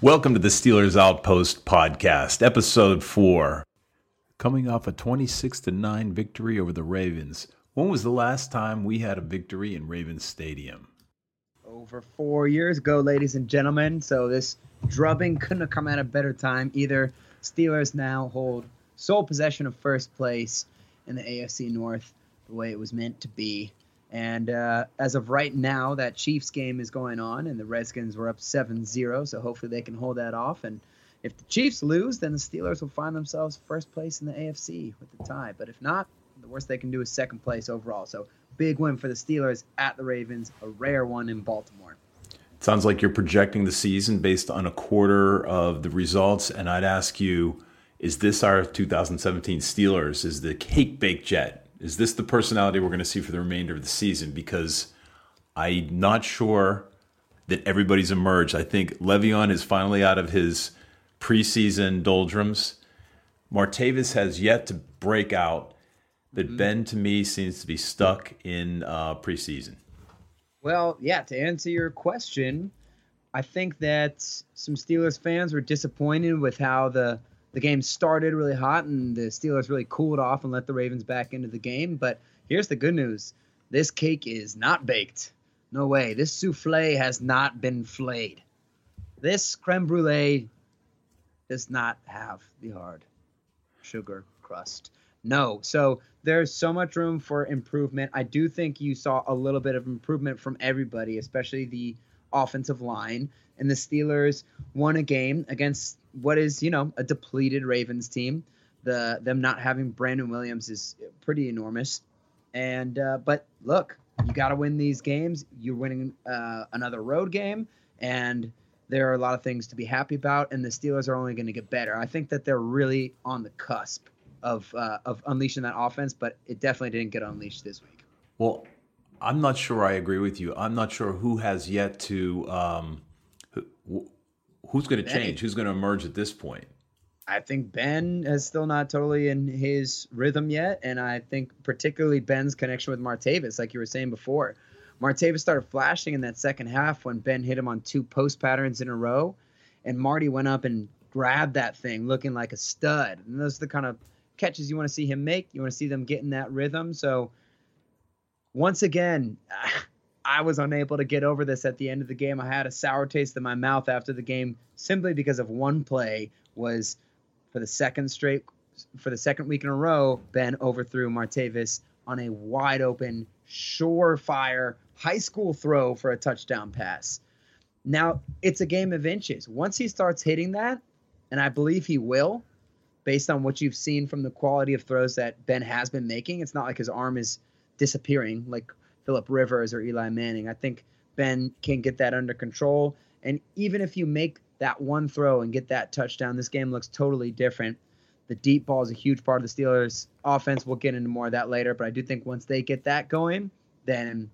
Welcome to the Steelers Outpost podcast, episode four. Coming off a 26 to 9 victory over the Ravens. When was the last time we had a victory in Ravens Stadium? over four years ago, ladies and gentlemen. So this drubbing couldn't have come at a better time either. Steelers now hold sole possession of first place in the AFC North, the way it was meant to be. And uh, as of right now, that Chiefs game is going on, and the Redskins were up 7 0. So hopefully they can hold that off. And if the Chiefs lose, then the Steelers will find themselves first place in the AFC with the tie. But if not, the worst they can do is second place overall. So big win for the Steelers at the Ravens, a rare one in Baltimore. It sounds like you're projecting the season based on a quarter of the results. And I'd ask you, is this our 2017 Steelers? Is the cake baked jet? Is this the personality we're going to see for the remainder of the season? Because I'm not sure that everybody's emerged. I think Le'Veon is finally out of his preseason doldrums. Martavis has yet to break out. But Ben, to me, seems to be stuck in uh, preseason. Well, yeah, to answer your question, I think that some Steelers fans were disappointed with how the the game started really hot and the Steelers really cooled off and let the Ravens back into the game. But here's the good news. This cake is not baked. No way. This souffle has not been flayed. This creme brulee does not have the hard sugar crust. No. So there's so much room for improvement. I do think you saw a little bit of improvement from everybody, especially the offensive line. And the Steelers won a game against what is, you know, a depleted Ravens team. The them not having Brandon Williams is pretty enormous. And uh, but look, you got to win these games. You're winning uh, another road game, and there are a lot of things to be happy about. And the Steelers are only going to get better. I think that they're really on the cusp of uh, of unleashing that offense, but it definitely didn't get unleashed this week. Well, I'm not sure I agree with you. I'm not sure who has yet to, um, who's going to change, who's going to emerge at this point. I think Ben is still not totally in his rhythm yet, and I think particularly Ben's connection with Martavis, like you were saying before. Martavis started flashing in that second half when Ben hit him on two post patterns in a row, and Marty went up and grabbed that thing, looking like a stud. And those are the kind of catches you want to see him make. You want to see them get in that rhythm. So once again, I was unable to get over this at the end of the game. I had a sour taste in my mouth after the game simply because of one play was for the second straight for the second week in a row, Ben overthrew Martavis on a wide open, surefire high school throw for a touchdown pass. Now it's a game of inches. Once he starts hitting that, and I believe he will, based on what you've seen from the quality of throws that Ben has been making, it's not like his arm is disappearing like Philip Rivers or Eli Manning. I think Ben can get that under control. And even if you make that one throw and get that touchdown, this game looks totally different. The deep ball is a huge part of the Steelers' offense. We'll get into more of that later, but I do think once they get that going, then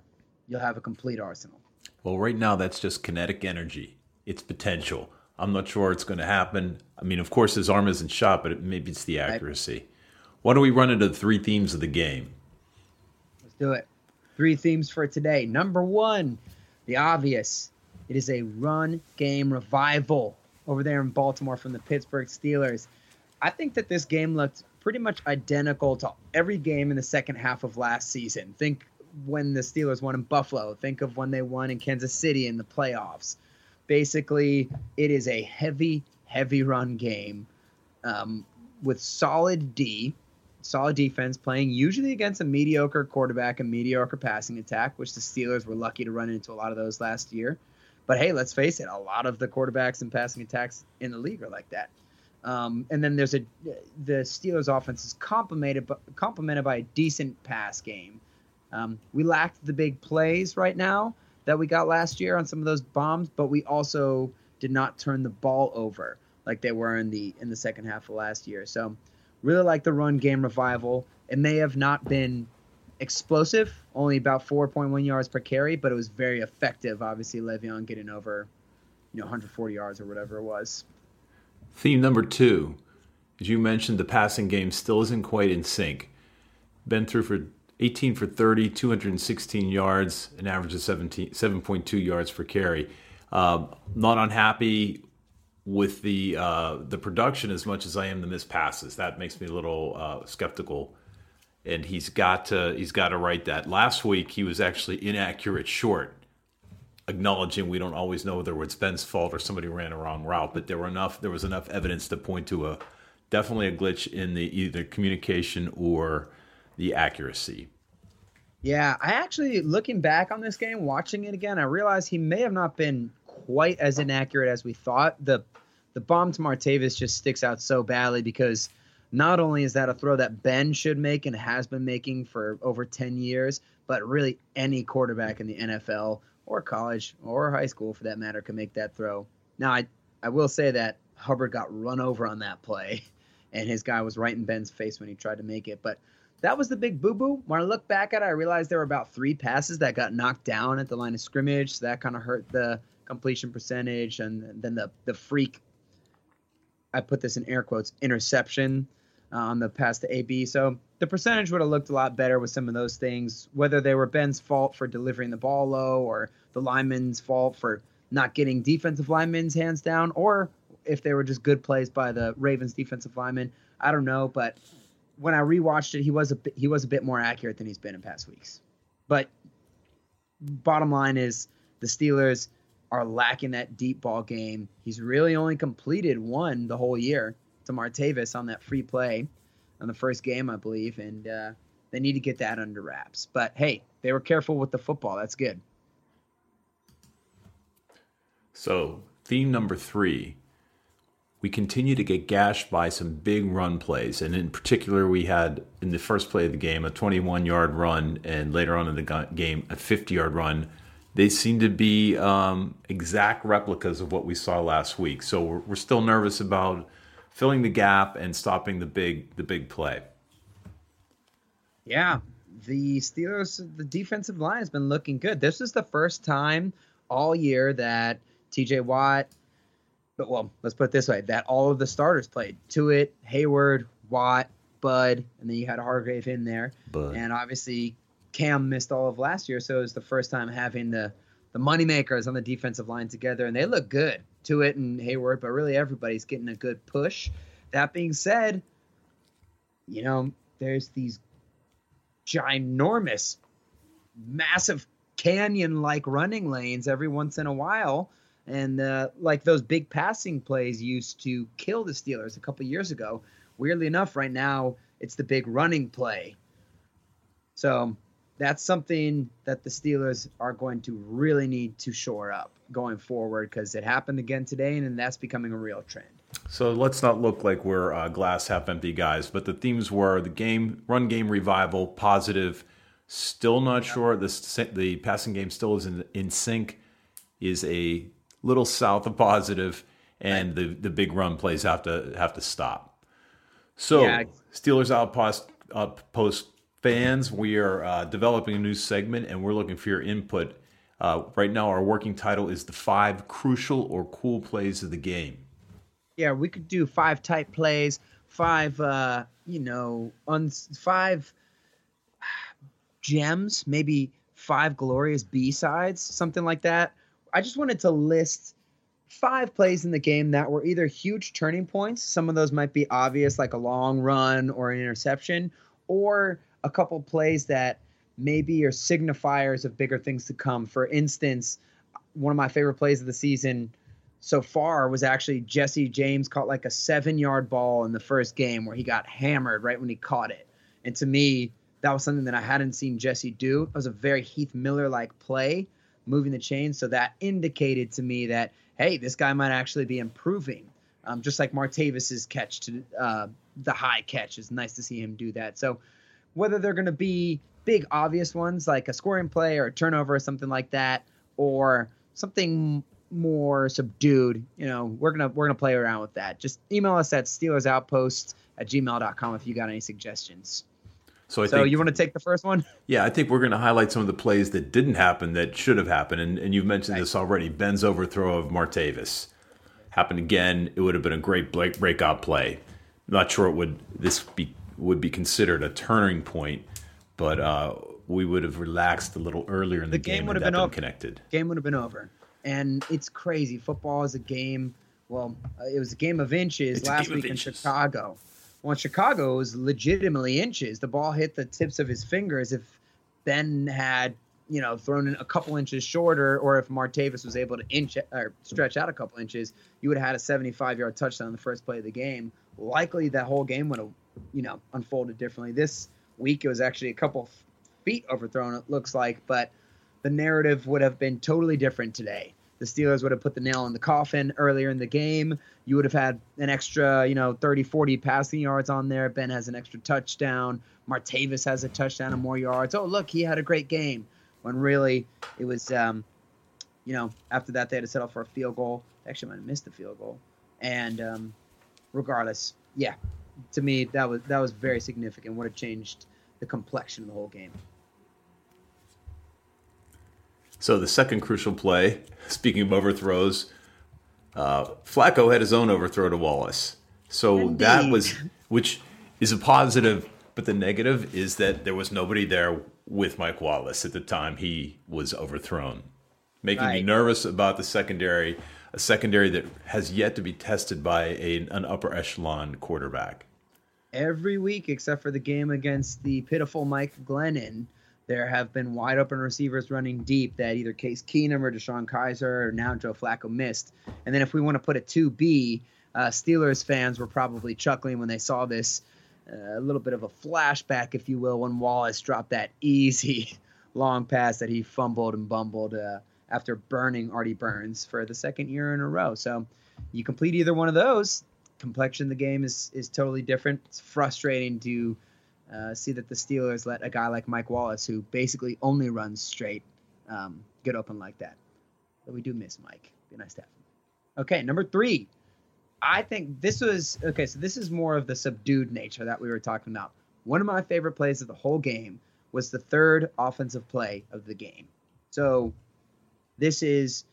you'll have a complete arsenal. Well, right now, that's just kinetic energy. It's potential. I'm not sure it's going to happen. I mean, of course, his arm isn't shot, but it, maybe it's the accuracy. Why don't we run into the three themes of the game? Let's do it. Three themes for today. Number one, the obvious. It is a run game revival over there in Baltimore from the Pittsburgh Steelers. I think that this game looked pretty much identical to every game in the second half of last season. Think when the Steelers won in Buffalo. Think of when they won in Kansas City in the playoffs. Basically, it is a heavy, heavy run game um, with solid D, solid defense playing usually against a mediocre quarterback and mediocre passing attack, which the Steelers were lucky to run into a lot of those last year. But hey, let's face it, a lot of the quarterbacks and passing attacks in the league are like that. Um, and then there's a the Steelers offense is complemented complemented by a decent pass game. Um, we lacked the big plays right now that we got last year on some of those bombs, but we also did not turn the ball over like they were in the in the second half of last year. So really like the run game revival. It may have not been explosive, only about 4.1 yards per carry, but it was very effective. Obviously, Le'Veon getting over, you know, 140 yards or whatever it was. Theme number two, as you mentioned, the passing game still isn't quite in sync. Been through for 18 for 30, 216 yards, an average of 17, 7.2 yards per carry. Um, not unhappy with the uh, the production as much as I am the missed passes. That makes me a little uh, skeptical. And he's got to he's got to write that. Last week he was actually inaccurate short, acknowledging we don't always know whether it's Ben's fault or somebody ran a wrong route, but there were enough there was enough evidence to point to a definitely a glitch in the either communication or the accuracy. Yeah, I actually looking back on this game, watching it again, I realized he may have not been quite as inaccurate as we thought. The the bomb to Martavis just sticks out so badly because not only is that a throw that Ben should make and has been making for over 10 years, but really any quarterback in the NFL or college or high school for that matter can make that throw. Now I I will say that Hubbard got run over on that play and his guy was right in Ben's face when he tried to make it, but that was the big boo boo. When I look back at it, I realized there were about three passes that got knocked down at the line of scrimmage. So that kind of hurt the completion percentage, and then the the freak. I put this in air quotes interception uh, on the pass to AB. So the percentage would have looked a lot better with some of those things, whether they were Ben's fault for delivering the ball low or the lineman's fault for not getting defensive linemen's hands down, or if they were just good plays by the Ravens defensive lineman. I don't know, but when I rewatched it, he was a bit, he was a bit more accurate than he's been in past weeks. But bottom line is the Steelers are lacking that deep ball game. He's really only completed one the whole year to Martavis on that free play on the first game, I believe, and uh, they need to get that under wraps. But hey, they were careful with the football. That's good. So, theme number three we continue to get gashed by some big run plays. And in particular, we had in the first play of the game a 21 yard run, and later on in the game, a 50 yard run. They seem to be um, exact replicas of what we saw last week. So we're, we're still nervous about filling the gap and stopping the big the big play. Yeah, the Steelers, the defensive line has been looking good. This is the first time all year that T.J. Watt, but well, let's put it this way: that all of the starters played. Tuitt, Heyward, Watt, Bud, and then you had Hargrave in there. Bud. And obviously, Cam missed all of last year, so it was the first time having the the moneymakers on the defensive line together, and they look good. Tuitt and Heyward, but really everybody's getting a good push. That being said, you know, there's these ginormous, massive canyon-like running lanes every once in a while and uh, like those big passing plays used to kill the Steelers a couple years ago. Weirdly enough, right now it's the big running play. So that's something that the Steelers are going to really need to shore up going forward because it happened again today, and that's becoming a real trend. So let's not look like we're uh, glass half empty guys, but the themes were the game, run game revival, positive. Still not sure the the passing game still is in, in sync. Is a little south of positive, and the the big run plays have to have to stop. So Yeah. Steelers Outpost Outpost fans, we are uh, developing a new segment, and we're looking for your input. Uh, right now, our working title is the five crucial or cool plays of the game. Yeah, we could do five tight plays, five, uh, you know, un- five gems, maybe five glorious B sides, something like that. I just wanted to list five plays in the game that were either huge turning points. Some of those might be obvious, like a long run or an interception, or a couple plays that maybe are signifiers of bigger things to come. For instance, one of my favorite plays of the season so far was actually Jesse James caught like a seven yard ball in the first game where he got hammered right when he caught it. And to me, that was something that I hadn't seen Jesse do. It was a very Heath Miller like play, moving the chains. So that indicated to me that, hey, this guy might actually be improving. Um, just like Martavis's catch to uh, the high catch is nice to see him do that. So whether they're going to be big obvious ones like a scoring play or a turnover or something like that, or something more subdued, you know, we're gonna we're gonna play around with that. Just email us at SteelersOutpost at gmail.com if you got any suggestions. So I So think you want to take the first one? Yeah, I think we're going to highlight some of the plays that didn't happen that should have happened. And, and you've mentioned Right. this already. Ben's overthrow of Martavis happened again. It would have been a great break, breakout play. not sure it would this be would be considered a turning point, but uh, we would have relaxed a little earlier in the, The game game would have been been connected. Game would have been over. And it's crazy. Football is a game. Well, uh, it was a game of inches It's last week in inches. Chicago. Well, in Chicago it was legitimately inches. The ball hit the tips of his fingers. If Ben had, you know, thrown in a couple inches shorter, or if Martavis was able to inch or stretch out a couple inches, you would have had a 75-yard touchdown in the first play of the game. Likely, that whole game would have, you know, unfolded differently. This week it was actually a couple feet overthrown. It looks like, but the narrative would have been totally different today. The Steelers would have put the nail in the coffin earlier in the game. You would have had an extra, you know, 30, 40 passing yards on there. Ben has an extra touchdown. Martavis has a touchdown and more yards. Oh, look, he had a great game. When really it was, um, you know, after that they had to settle for a field goal. They actually might have missed the field goal. And um, regardless, yeah, to me that was that was very significant. Would have changed the complexion of the whole game. So the second crucial play, speaking of overthrows, uh, Flacco had his own overthrow to Wallace. So that was, which is a positive, but the negative is that there was nobody there with Mike Wallace at the time he was overthrown, making me nervous about the secondary, a secondary that has yet to be tested by a, an upper echelon quarterback. every week except for the game against the pitiful Mike Glennon, there have been wide open receivers running deep that either Case Keenum or DeShone Kizer or now Joe Flacco missed. And then if we want to put a 2B, uh, Steelers fans were probably chuckling when they saw this. uh, a little bit of a flashback, if you will, when Wallace dropped that easy long pass that he fumbled and bumbled uh, after burning Artie Burns for the second year in a row. So you complete either one of those, complexion of the game is is totally different. It's frustrating to uh, see that the Steelers let a guy like Mike Wallace, who basically only runs straight, um, get open like that. But we do miss Mike. Be nice to have him. Okay, number three. I think this was okay. So this is more of the subdued nature that we were talking about. One of my favorite plays of the whole game was the third offensive play of the game. So this is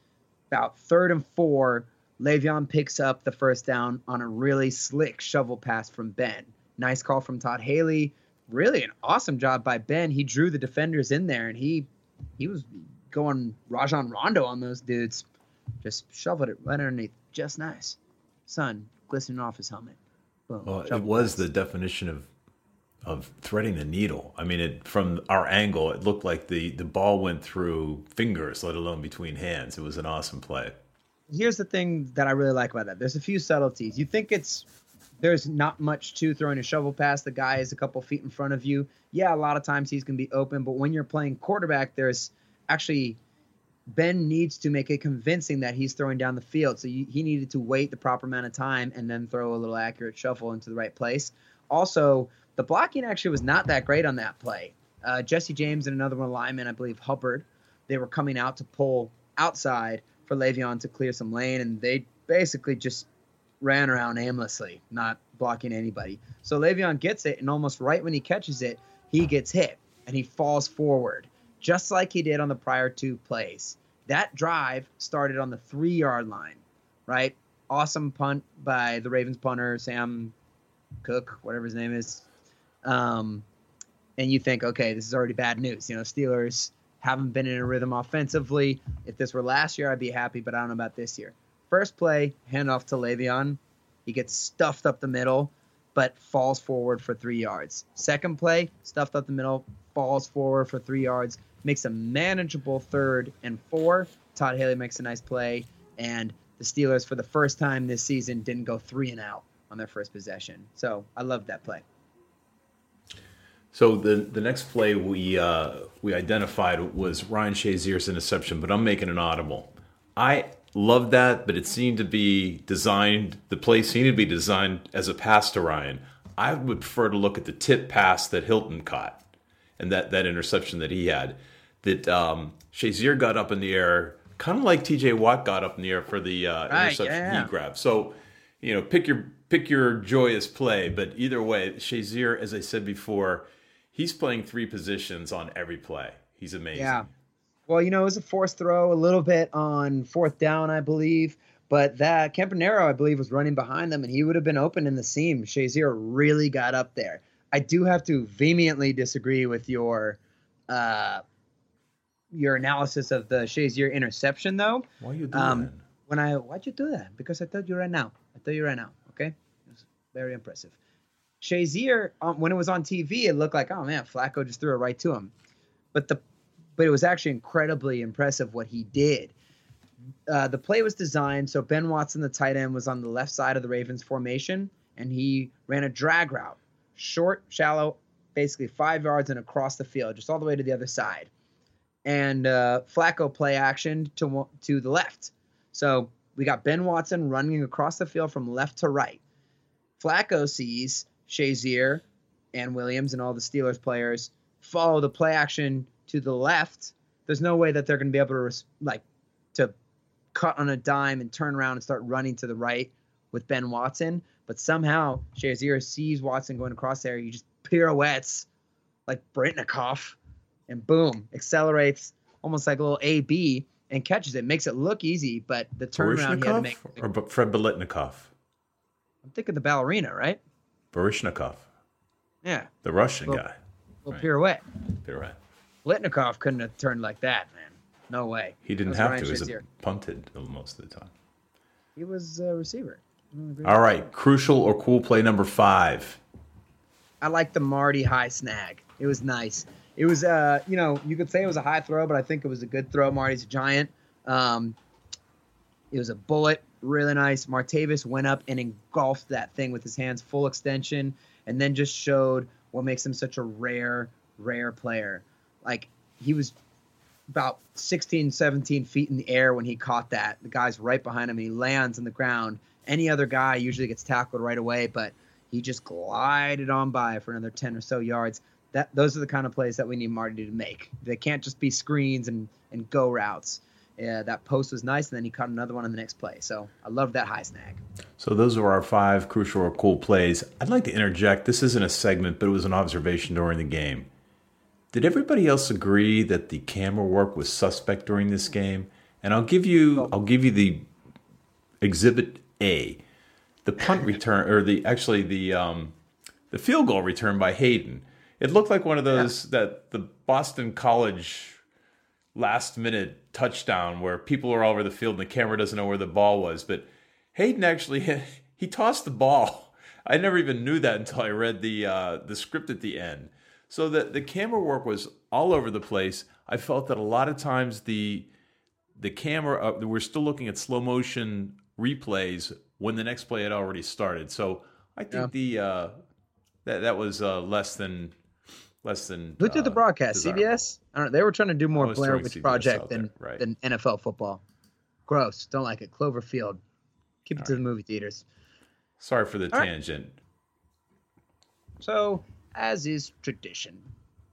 about third and four. Le'Veon picks up the first down on a really slick shovel pass from Ben. Nice call from Todd Haley. Really an awesome job by Ben. He drew the defenders in there and he he was going Rajon Rondo on those dudes. Just shoveled it right underneath. Just nice. Sun glistening off his helmet. Boom. Well, it was pass. the definition of of threading the needle. I mean, it from our angle, it looked like the the ball went through fingers, let alone between hands. It was an awesome play. here's the thing that I really like about that. There's a few subtleties. You think it's there's not much to throwing a shovel pass. The guy is a couple feet in front of you. Yeah, a lot of times he's gonna be open, but when you're playing quarterback, there's actually Ben needs to make it convincing that he's throwing down the field. So you, he needed to wait the proper amount of time and then throw a little accurate shuffle into the right place. Also, the blocking actually was not that great on that play. Uh, Jesse James and another one lineman, I believe Hubbard, they were coming out to pull outside for Le'Veon to clear some lane, and they basically just ran around aimlessly, not blocking anybody. So Le'Veon gets it, and almost right when he catches it, he gets hit and he falls forward, just like he did on the prior two plays. That drive started on the three yard line, right? Awesome punt by the Ravens punter, Sam Koch, whatever his name is. Um, and you think, okay, this is already bad news. You know, Steelers haven't been in a rhythm offensively. If this were last year, I'd be happy, but I don't know about this year. First play, handoff to Le'Veon. He gets stuffed up the middle, but falls forward for three yards. Second play, stuffed up the middle, falls forward for three yards, makes a manageable third and four. Todd Haley makes a nice play, and the Steelers, for the first time this season, didn't go three and out on their first possession. So I love that play. So the the next play we uh, we identified was Ryan Shazier's interception, but I'm making an audible. I love that, but it seemed to be designed. The play seemed to be designed as a pass to Ryan. I would prefer to look at the tip pass that Hilton caught, and that that interception that he had. That um, Shazier got up in the air, kind of like T.J. Watt got up in the air for the uh, Right, interception yeah. he grabbed. So you know, pick your pick your joyous play, but either way, Shazier, as I said before, he's playing three positions on every play. He's amazing. Yeah. Well, you know, it was a forced throw a little bit on fourth down, I believe. But that Campanaro, I believe, was running behind them, and he would have been open in the seam. Shazier really got up there. I do have to vehemently disagree with your uh, your analysis of the Shazier interception, though. Why you doing Um, that? When I why'd you do that? Because I told you right now. I tell you right now. Okay, it was very impressive. Shazier, um, when it was on TV, it looked like, oh man, Flacco just threw it right to him. But the, but it was actually incredibly impressive what he did. Uh, the play was designed so Ben Watson, the tight end, was on the left side of the Ravens formation, and he ran a drag route, short, shallow, basically five yards and across the field, just all the way to the other side. And uh, Flacco play action to to the left. So we got Ben Watson running across the field from left to right. Flacco sees Shazier and Williams and all the Steelers players follow the play action to the left. There's no way that they're going to be able to like to cut on a dime and turn around and start running to the right with Ben Watson. But somehow Shazier sees Watson going across there. He just pirouettes like Britnikoff and boom, accelerates almost like a little AB and catches it. Makes it look easy, but the turnaround he had to make. or B- Fred Biletnikoff? I'm thinking the ballerina, right? Baryshnikov, Yeah, the Russian Well- guy. little Right. pirouette. Right. Litnikov couldn't have turned like that, man. No way. He didn't have Ryan to. He was punted most of the time. He was a receiver. All right, crucial or cool play number five. I like the Marty high snag. It was nice. It was, uh, you know, you could say it was a high throw, but I think it was a good throw. Marty's a giant. Um, it was a bullet, really nice. Martavis went up and engulfed that thing with his hands, full extension, and then just showed what makes him such a rare, rare player. Like he was about 16, 17 feet in the air when he caught that. The guy's right behind him. He lands on the ground. Any other guy usually gets tackled right away, but he just glided on by for another 10 or so yards. That those are the kind of plays that we need Marty to make. They can't just be screens and and go routes. Yeah, that post was nice, and then he caught another one on the next play. So I love that high snag. So those are our five crucial or cool plays. I'd like to interject. This isn't a segment, but it was an observation during the game. Did everybody else agree that the camera work was suspect during this game? And I'll give you I'll give you the exhibit A. The punt return or the actually the um the field goal return by Hayden. It looked like one of those that the Boston College last minute touchdown where people are all over the field and the camera doesn't know where the ball was. But Hayden actually he tossed the ball. I never even knew that until I read the uh, the script at the end. So the the camera work was all over the place. I felt that a lot of times the the camera uh, we're still looking at slow motion replays when the next play had already started. So I think the uh, that that was uh, less than less than Who did the uh, broadcast? CBS. I don't know. They were trying to do more was Blair Witch CBS Project than right. than NFL football. Gross. Don't like it. Cloverfield. Keep it to the movie theaters. Sorry for the All right. tangent. So, as is tradition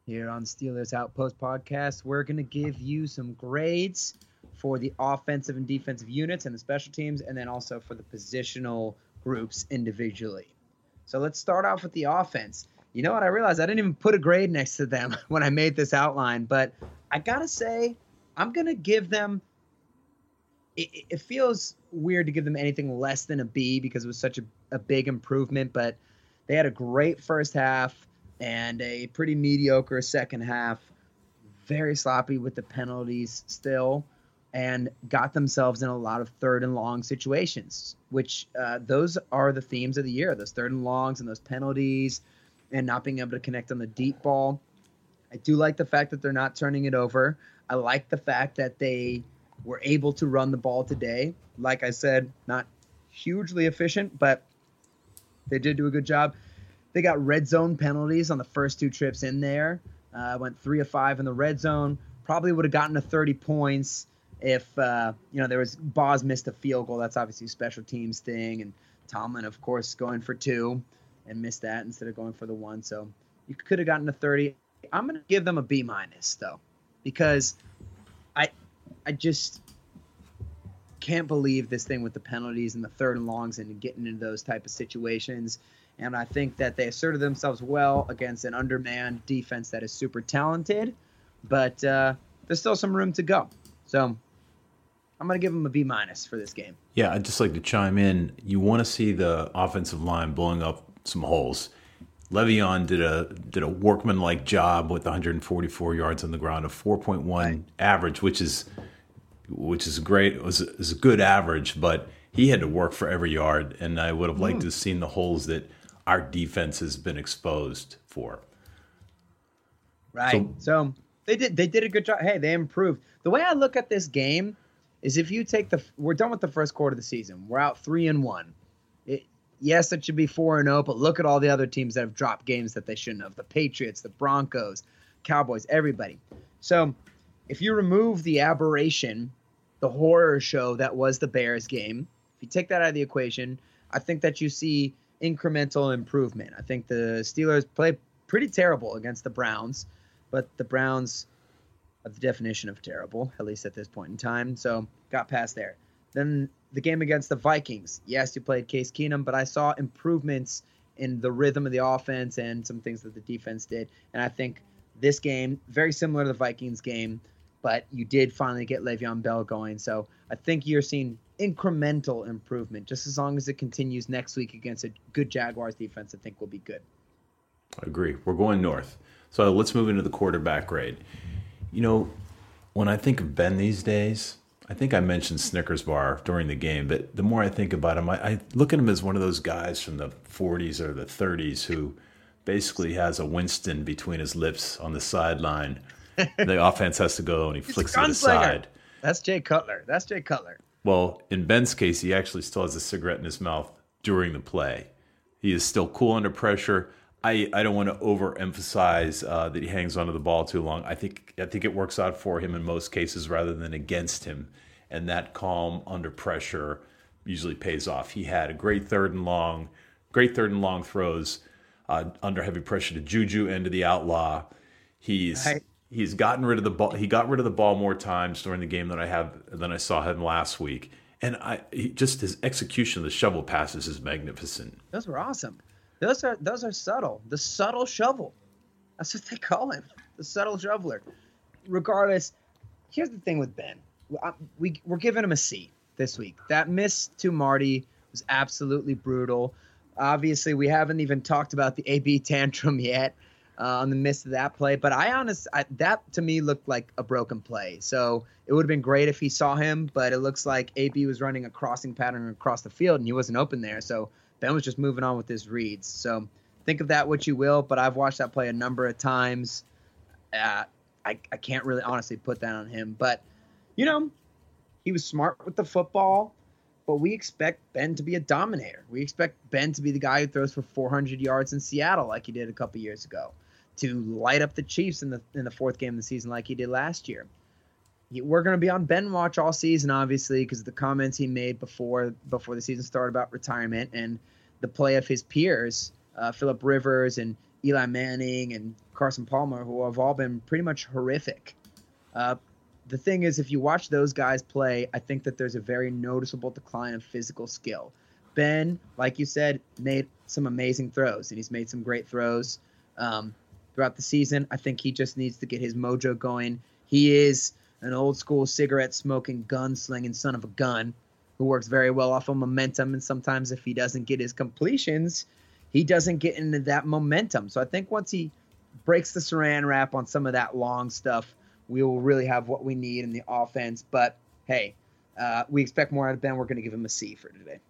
here on Steelers Outpost podcast, we're going to give you some grades for the offensive and defensive units and the special teams, and then also for the positional groups individually. So, let's start off with the offense. You know what? I realized I didn't even put a grade next to them when I made this outline, but I got to say, I'm going to give them. It, it- feels weird to give them anything less than a B because it was such a, a big improvement, but they had a great first half and a pretty mediocre second half. Very sloppy with the penalties still, and got themselves in a lot of third and long situations. Which uh, those are the themes of the year: those third and longs and those penalties, and not being able to connect on the deep ball. I do like the fact that they're not turning it over. I like the fact that they were able to run the ball today. Like I said, not hugely efficient, but they did do a good job. They got red zone penalties on the first two trips in there. Uh, went three of five in the red zone. Probably would have gotten to 30 points if uh, you know there was Boz missed a field goal. That's obviously a special teams thing, and Tomlin, of course, going for two and missed that instead of going for the one. So you could have gotten to 30. I'm gonna give them a B minus though, because I I just can't believe this thing with the penalties and the third and longs and getting into those type of situations. And I think that they asserted themselves well against an undermanned defense that is super talented, but uh, there's still some room to go. So I'm gonna give them a B minus for this game. Yeah, I'd just like to chime in. You want to see the offensive line blowing up some holes. Le'Veon did a did a workmanlike job with 144 yards on the ground, a 4.1 Right. average, which is which is great. It was is a good average, but he had to work for every yard, and I would have liked to hmm. have seen the holes that our defense has been exposed for. Right. So- So, they did they did a good job. Hey, they improved. The way I look at this game is if you take the we're done with the first quarter of the season. We're out 3 and 1. It, yes, it should be 4 and 0, but look at all the other teams that have dropped games that they shouldn't have. The Patriots, the Broncos, Cowboys, everybody. So, if you remove the aberration, the horror show that was the Bears game, if you take that out of the equation, I think that you see incremental improvement. I think the Steelers play pretty terrible against the Browns, but the Browns are the definition of terrible, at least at this point in time. So got past there. Then the game against the Vikings. Yes, you played Case Keenum, but I saw improvements in the rhythm of the offense and some things that the defense did. And I think this game, very similar to the Vikings game, but you did finally get Le'Veon Bell going. So I think you're seeing incremental improvement. Just as long as it continues next week against a good Jaguars defense, I think will be good. I agree. We're going north. So let's move into the quarterback grade. You know, when I think of Ben these days, I think I mentioned Snickers bar during the game, but the more I think about him, I, I look at him as one of those guys from the 40s or the 30s who basically has a Winston between his lips on the sideline. The offense has to go and he flicks it aside. That's Jay Cutler. That's Jay Cutler. Well, in Ben's case, he actually still has a cigarette in his mouth during the play. He is still cool under pressure. I, I don't want to overemphasize uh, that he hangs onto the ball too long. I think I think it works out for him in most cases rather than against him, and that calm under pressure usually pays off. He had a great third and long, great third and long throws uh, under heavy pressure to Juju and to the outlaw. He's Right. He's gotten rid of the ball. He got rid of the ball more times during the game than I have than I saw him last week. And I he, just his execution of the shovel passes is magnificent. Those were awesome. Those are those are subtle. The subtle shovel. That's what they call him. The subtle shoveler. Regardless, here's the thing with Ben. We we're giving him a C this week. That miss to Marty was absolutely brutal. Obviously, we haven't even talked about the AB tantrum yet uh, on the miss of that play. But I honestly, that to me looked like a broken play. So it would have been great if he saw him, but it looks like AB was running a crossing pattern across the field and he wasn't open there. So Ben was just moving on with his reads. So think of that what you will, but I've watched that play a number of times. Uh, I, I can't really honestly put that on him, but you know, he was smart with the football. But we expect Ben to be a dominator. We expect Ben to be the guy who throws for 400 yards in Seattle, like he did a couple years ago, to light up the Chiefs in the in the fourth game of the season, like he did last year. We're going to be on Ben watch all season, obviously, because of the comments he made before before the season started about retirement and the play of his peers, uh, Philip Rivers and Eli Manning and Carson Palmer, who have all been pretty much horrific. Uh, the thing is, if you watch those guys play, I think that there's a very noticeable decline of physical skill. Ben, like you said, made some amazing throws, and he's made some great throws um, throughout the season. I think he just needs to get his mojo going. He is an old school cigarette smoking, gun slinging son of a gun who works very well off of momentum. And sometimes, if he doesn't get his completions, he doesn't get into that momentum. So I think once he breaks the saran wrap on some of that long stuff, we will really have what we need in the offense. But hey, uh, we expect more out of Ben. We're going to give him a C for today.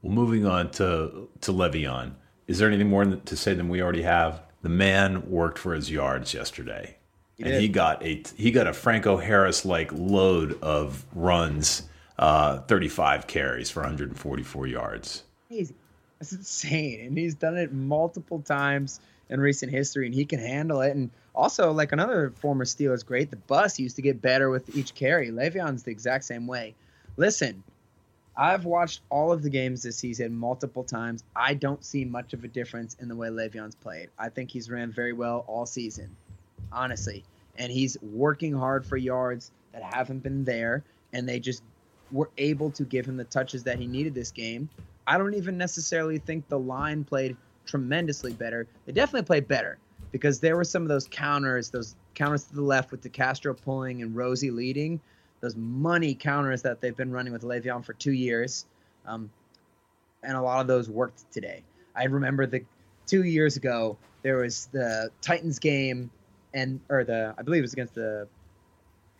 Well, moving on to to Le'Veon. Is there anything more to say than we already have? The man worked for his yards yesterday, He and did. he got a he got a Franco Harris like load of runs, uh, 35 carries for 144 yards. That's insane. And he's done it multiple times in recent history, and he can handle it. And also, like another former Steelers great, the bus used to get better with each carry. Le'Veon's the exact same way. Listen, I've watched all of the games this season multiple times. I don't see much of a difference in the way Le'Veon's played. I think he's ran very well all season, honestly. And he's working hard for yards that haven't been there, and they just were able to give him the touches that he needed this game. I don't even necessarily think the line played tremendously better. They definitely played better because there were some of those counters, those counters to the left with DeCastro pulling and Rosie leading, those money counters that they've been running with Le'Veon for two years. Um, and a lot of those worked today. I remember the two years ago, there was the Titans game and or the I believe it was against the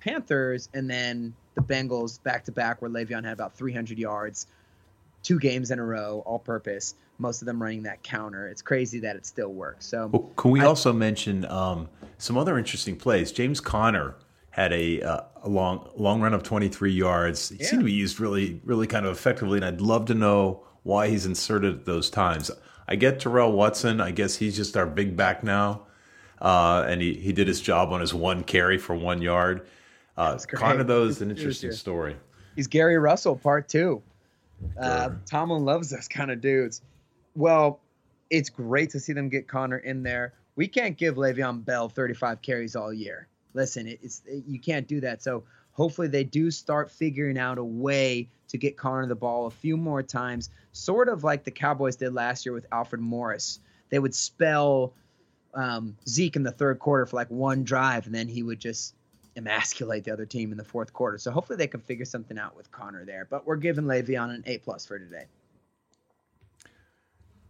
Panthers and then the Bengals back to back where Le'Veon had about 300 yards, two games in a row, all purpose. Most of them running that counter. It's crazy that it still works. So Well, can we I- also mention um, some other interesting plays? James Conner had a, uh, a long long run of 23 yards. He Yeah. seemed to be used really really kind of effectively, and I'd love to know why he's inserted at those times. I get Terrell Watson. I guess he's just our big back now, uh, and he, he did his job on his one carry for one yard. Uh, That's great. Conner, though, is an interesting story. He's Gary Russell, part two. Uh, Sure. Tomlin loves those kind of dudes. Well, it's great to see them get Conner in there. We can't give Le'Veon Bell 35 carries all year. Listen, it- it's it, you can't do that. So hopefully they do start figuring out a way to get Conner the ball a few more times, sort of like the Cowboys did last year with Alfred Morris. They would spell um, Zeke in the third quarter for like one drive, and then he would just emasculate the other team in the fourth quarter. So hopefully they can figure something out with Conner there. But we're giving Le'Veon an A plus for today.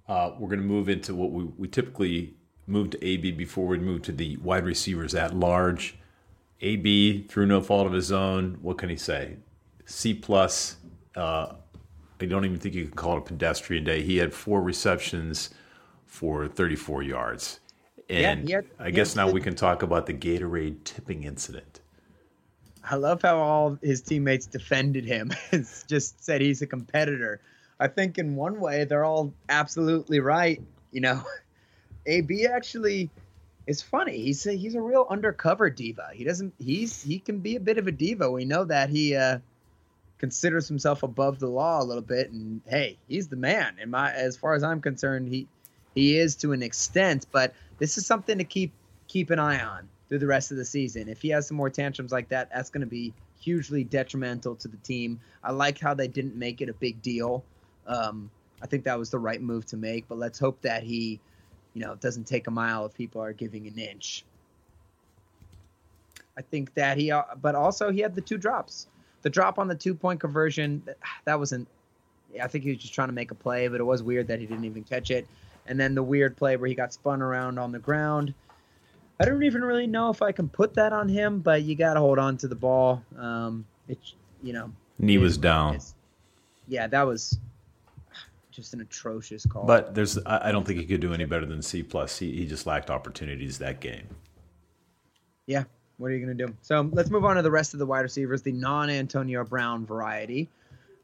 Uh, we're going to move into what we, we typically move to AB before we move to the wide receivers at large. AB through no fault of his own. What can he say? C plus. Uh, I don't even think you can call it a pedestrian day. He had four receptions for 34 yards. And he had- I guess now we can talk about the Gatorade tipping incident. I love how all his teammates defended him. it's just said he's a competitor. I think in one way they're all absolutely right. You know, AB actually is funny. He's a, he's a real undercover diva. He doesn't he's he can be a bit of a diva. We know that he uh, considers himself above the law a little bit, and hey, he's the man. In my as far as I'm concerned, he he is to an extent. But this is something to keep keep an eye on through the rest of the season. If he has some more tantrums like that, that's going to be hugely detrimental to the team. I like how they didn't make it a big deal. Um, I think that was the right move to make. But let's hope that he, you know, it doesn't take a mile if people are giving an inch. I think that he, uh, but also he had the two drops. The drop on the two point conversion, that- wasn't. I think he was just trying to make a play, but it was weird that he didn't even catch it. And then the weird play where he got spun around on the ground. I don't even really know if I can put that on him, but you got to hold on to the ball. Um, it's you know, Knee was it down. Yeah, that was just an atrocious call. But there's, I don't think he could do any better than C plus. He, he just lacked opportunities that game. Yeah. What are you going to do? So let's move on to the rest of the wide receivers, the non Antonio Brown variety.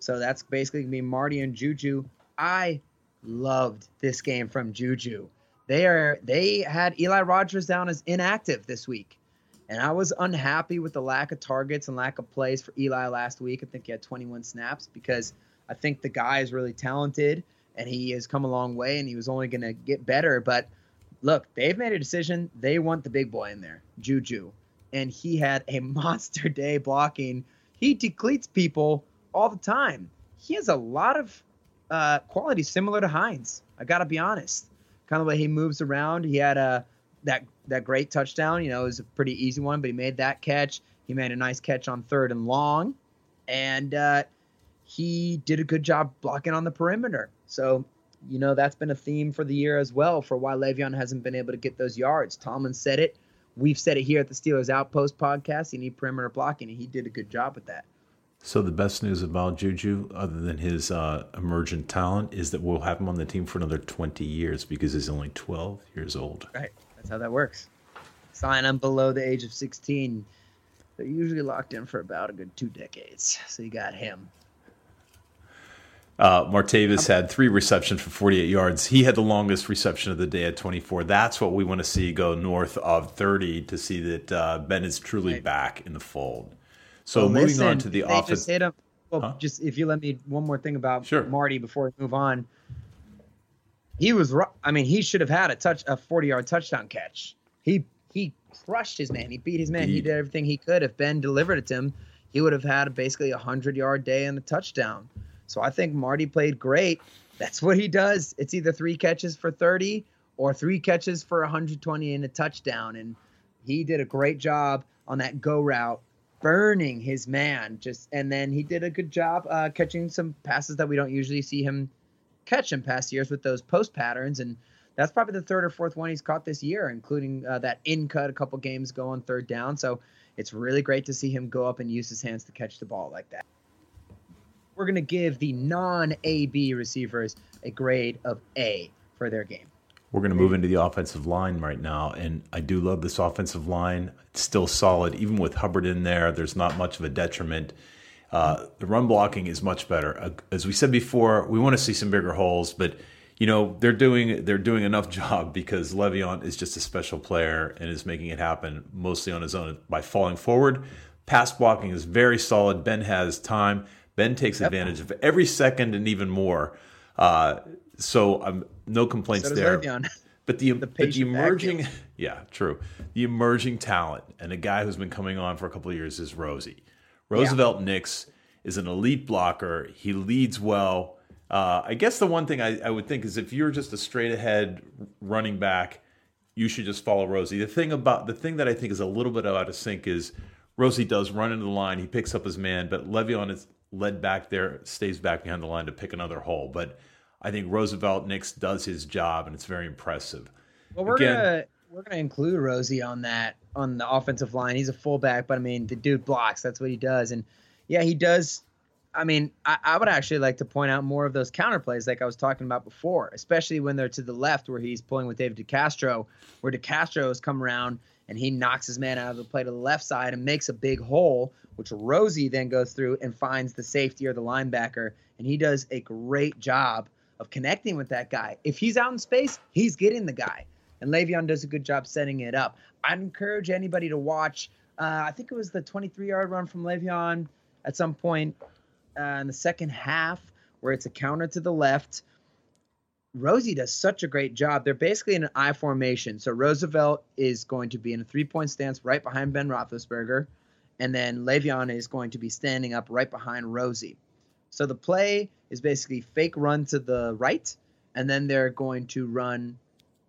So that's basically going to be Marty and Juju. I loved this game from Juju. They are they had Eli Rogers down as inactive this week. And I was unhappy with the lack of targets and lack of plays for Eli last week. I think he had 21 snaps because I think the guy is really talented and he has come a long way and he was only going to get better. But look, they've made a decision. They want the big boy in there, Juju. And he had a monster day blocking. He decleats people all the time. He has a lot of uh, qualities similar to Hines. I got to be honest. Kind of the way he moves around. He had a that that great touchdown. You know, it was a pretty easy one, but he made that catch. He made a nice catch on third and long, and uh, he did a good job blocking on the perimeter. So, you know, that's been a theme for the year as well for why Le'Veon hasn't been able to get those yards. Tomlin said it. We've said it here at the Steelers Outpost podcast. You need perimeter blocking, and he did a good job with that. So the best news about Juju, other than his uh, emergent talent, is that we'll have him on the team for another 20 years because he's only 12 years old. Right. That's how that works. Sign them below the age of 16. They're usually locked in for about a good two decades. So you got him. Uh, Martavis had three receptions for 48 yards. He had the longest reception of the day at 24. That's what we want to see go north of 30 to see that uh, Ben is truly Right. back in the fold. So Well, moving listen, on to the offense. Just hit him. Well, Huh? just if you let me one more thing about Sure. Marty before we move on. He was. I mean, he should have had a touch, a forty-yard touchdown catch. He he crushed his man. He beat his man. He He- did everything he could. If Ben delivered it to him, he would have had basically a hundred-yard day and a touchdown. So I think Marty played great. That's what he does. It's either three catches for thirty or three catches for 120 and a touchdown. And he did a great job on that go route, burning his man. Just and then he did a good job uh, catching some passes that we don't usually see him catch in past years with those post patterns. And that's probably the third or fourth one he's caught this year, including uh, that in cut a couple games go on third down. So it's really great to see him go up and use his hands to catch the ball like that. We're going to give the non AB receivers a grade of A for their game. We're going to move into the offensive line right now, and I do love this offensive line. It's still solid, even with Hubbard in there. There's not much of a detriment. Uh, the run blocking is much better. Uh, as we said before, we want to see some bigger holes, but you know they're doing they're doing enough job because Le'Veon is just a special player and is making it happen mostly on his own by falling forward. Pass blocking is very solid. Ben has time. Ben takes advantage of every second and even more. Uh, so um, no complaints So there. But the, but the emerging, yeah, true. The emerging talent and a guy who's been coming on for a couple of years is Rosie. Roosevelt Nix is an elite blocker. He leads well. Uh, I guess the one thing I, I would think is if you're just a straight ahead running back, you should just follow Rosie. The thing about the thing that I think is a little bit out of sync is Rosie does run into the line. He picks up his man, but Le'Veon is led back there, stays back behind the line to pick another hole. But I think Roosevelt Nix does his job, and it's very impressive. Well, we're Again- gonna we're gonna include Rosie on that on the offensive line. He's a fullback, but I mean the dude blocks. That's what he does, and yeah, he does. I mean, I, I would actually like to point out more of those counter plays, like I was talking about before, especially when they're to the left, where he's pulling with David DeCastro, where DeCastro has come around and he knocks his man out of the play to the left side and makes a big hole, which Rosie then goes through and finds the safety or the linebacker, and he does a great job of connecting with that guy. If he's out in space, he's getting the guy and Le'Veon does a good job setting it up. I'd encourage anybody to watch. Uh, I think it was the 23-yard run from Le'Veon at some point uh, in the second half, where it's a counter to the left. Rosie does such a great job. They're basically in an I formation. So Roosevelt is going to be in a three-point stance right behind Ben Roethlisberger, and then Le'Veon is going to be standing up right behind Rosie. So the play is basically fake run to the right, and then they're going to run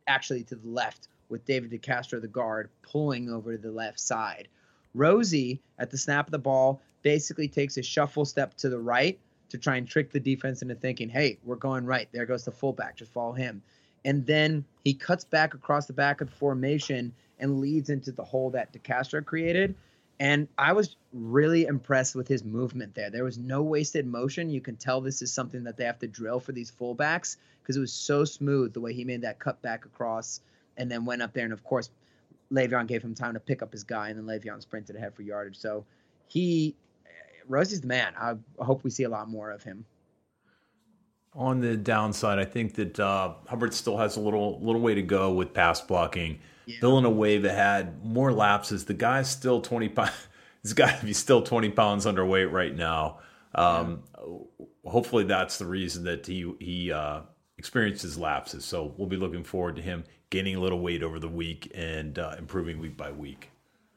actually to the left with David DeCastro, the guard, pulling over to the left side. Rosie, at the snap of the ball, basically takes a shuffle step to the right to try and trick the defense into thinking, hey, we're going right. There goes the fullback. Just follow him. And then he cuts back across the back of the formation and leads into the hole that DeCastro created. And I was really impressed with his movement there. There was no wasted motion. You can tell this is something that they have to drill for these fullbacks because it was so smooth the way he made that cut back across and then went up there. And of course, Le'Veon gave him time to pick up his guy, and then Le'Veon sprinted ahead for yardage. So he, Rosie's the man. I hope we see a lot more of him. On the downside, I think that uh, Hubbard still has a little little way to go with pass blocking. Villanueva had more lapses. The guy's still twenty pounds. He's got to be still twenty pounds underweight right now. Um, Hopefully, that's the reason that he he uh, experiences lapses. So we'll be looking forward to him gaining a little weight over the week and uh, improving week by week.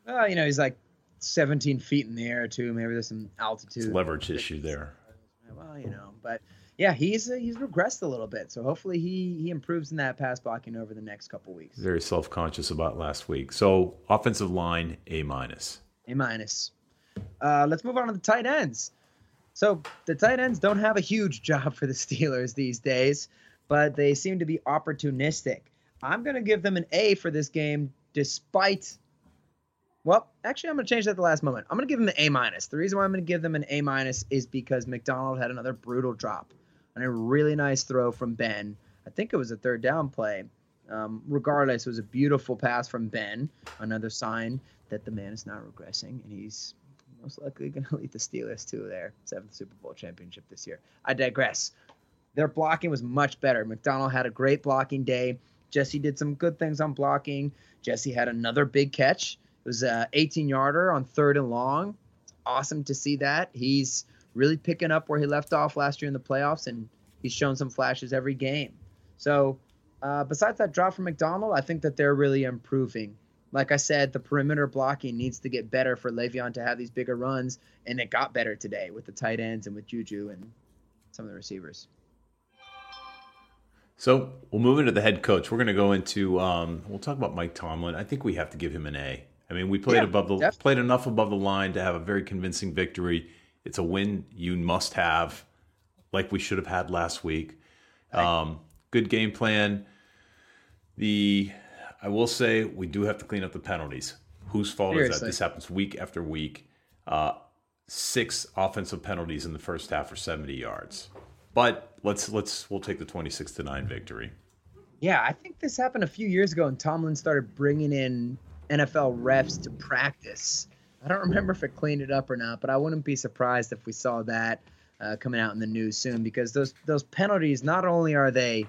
Well, you know, he's like 17 feet in the air too. Maybe there's some altitude. It's leverage issue there. Well, you know, but yeah, he's uh, he's regressed a little bit. So hopefully he he improves in that pass blocking over the next couple weeks. Very self conscious about last week. So offensive line A minus. A minus. Uh, let's move on to the tight ends. So the tight ends don't have a huge job for the Steelers these days, but they seem to be opportunistic. I'm going to give them an A for this game, despite Well, actually, I'm going to change that at the last moment. I'm going to give them an A minus. The reason why I'm going to give them an A minus is because McDonald had another brutal drop and a really nice throw from Ben. I think it was a third down play. Um, regardless, it was a beautiful pass from Ben. Another sign that the man is not regressing, and he's most likely going to lead the Steelers to their seventh Super Bowl championship this year. I digress. Their blocking was much better. McDonald had a great blocking day. Jesse did some good things on blocking. Jesse had another big catch. It was a 18 yarder on third and long. Awesome to see that. He's really picking up where he left off last year in the playoffs, and he's shown some flashes every game. So, uh, besides that drop from McDonald, I think that they're really improving. Like I said, the perimeter blocking needs to get better for Le'Veon to have these bigger runs, and it got better today with the tight ends and with Juju and some of the receivers. So we'll move into the head coach. We're going to go into. Um, we'll talk about Mike Tomlin. I think we have to give him an A. I mean, we played Yeah, above the definitely. played enough above the line to have a very convincing victory. It's a win you must have, like we should have had last week. Um, good game plan. The I will say we do have to clean up the penalties. Whose fault is that? This happens week after week. Uh, six offensive penalties in the first half for seventy yards. But let's let's we'll take the twenty six to nine victory. Yeah, I think this happened a few years ago, and Tomlin started bringing in NFL refs to practice. I don't remember if it cleaned it up or not, but I wouldn't be surprised if we saw that uh, coming out in the news soon because those those penalties not only are they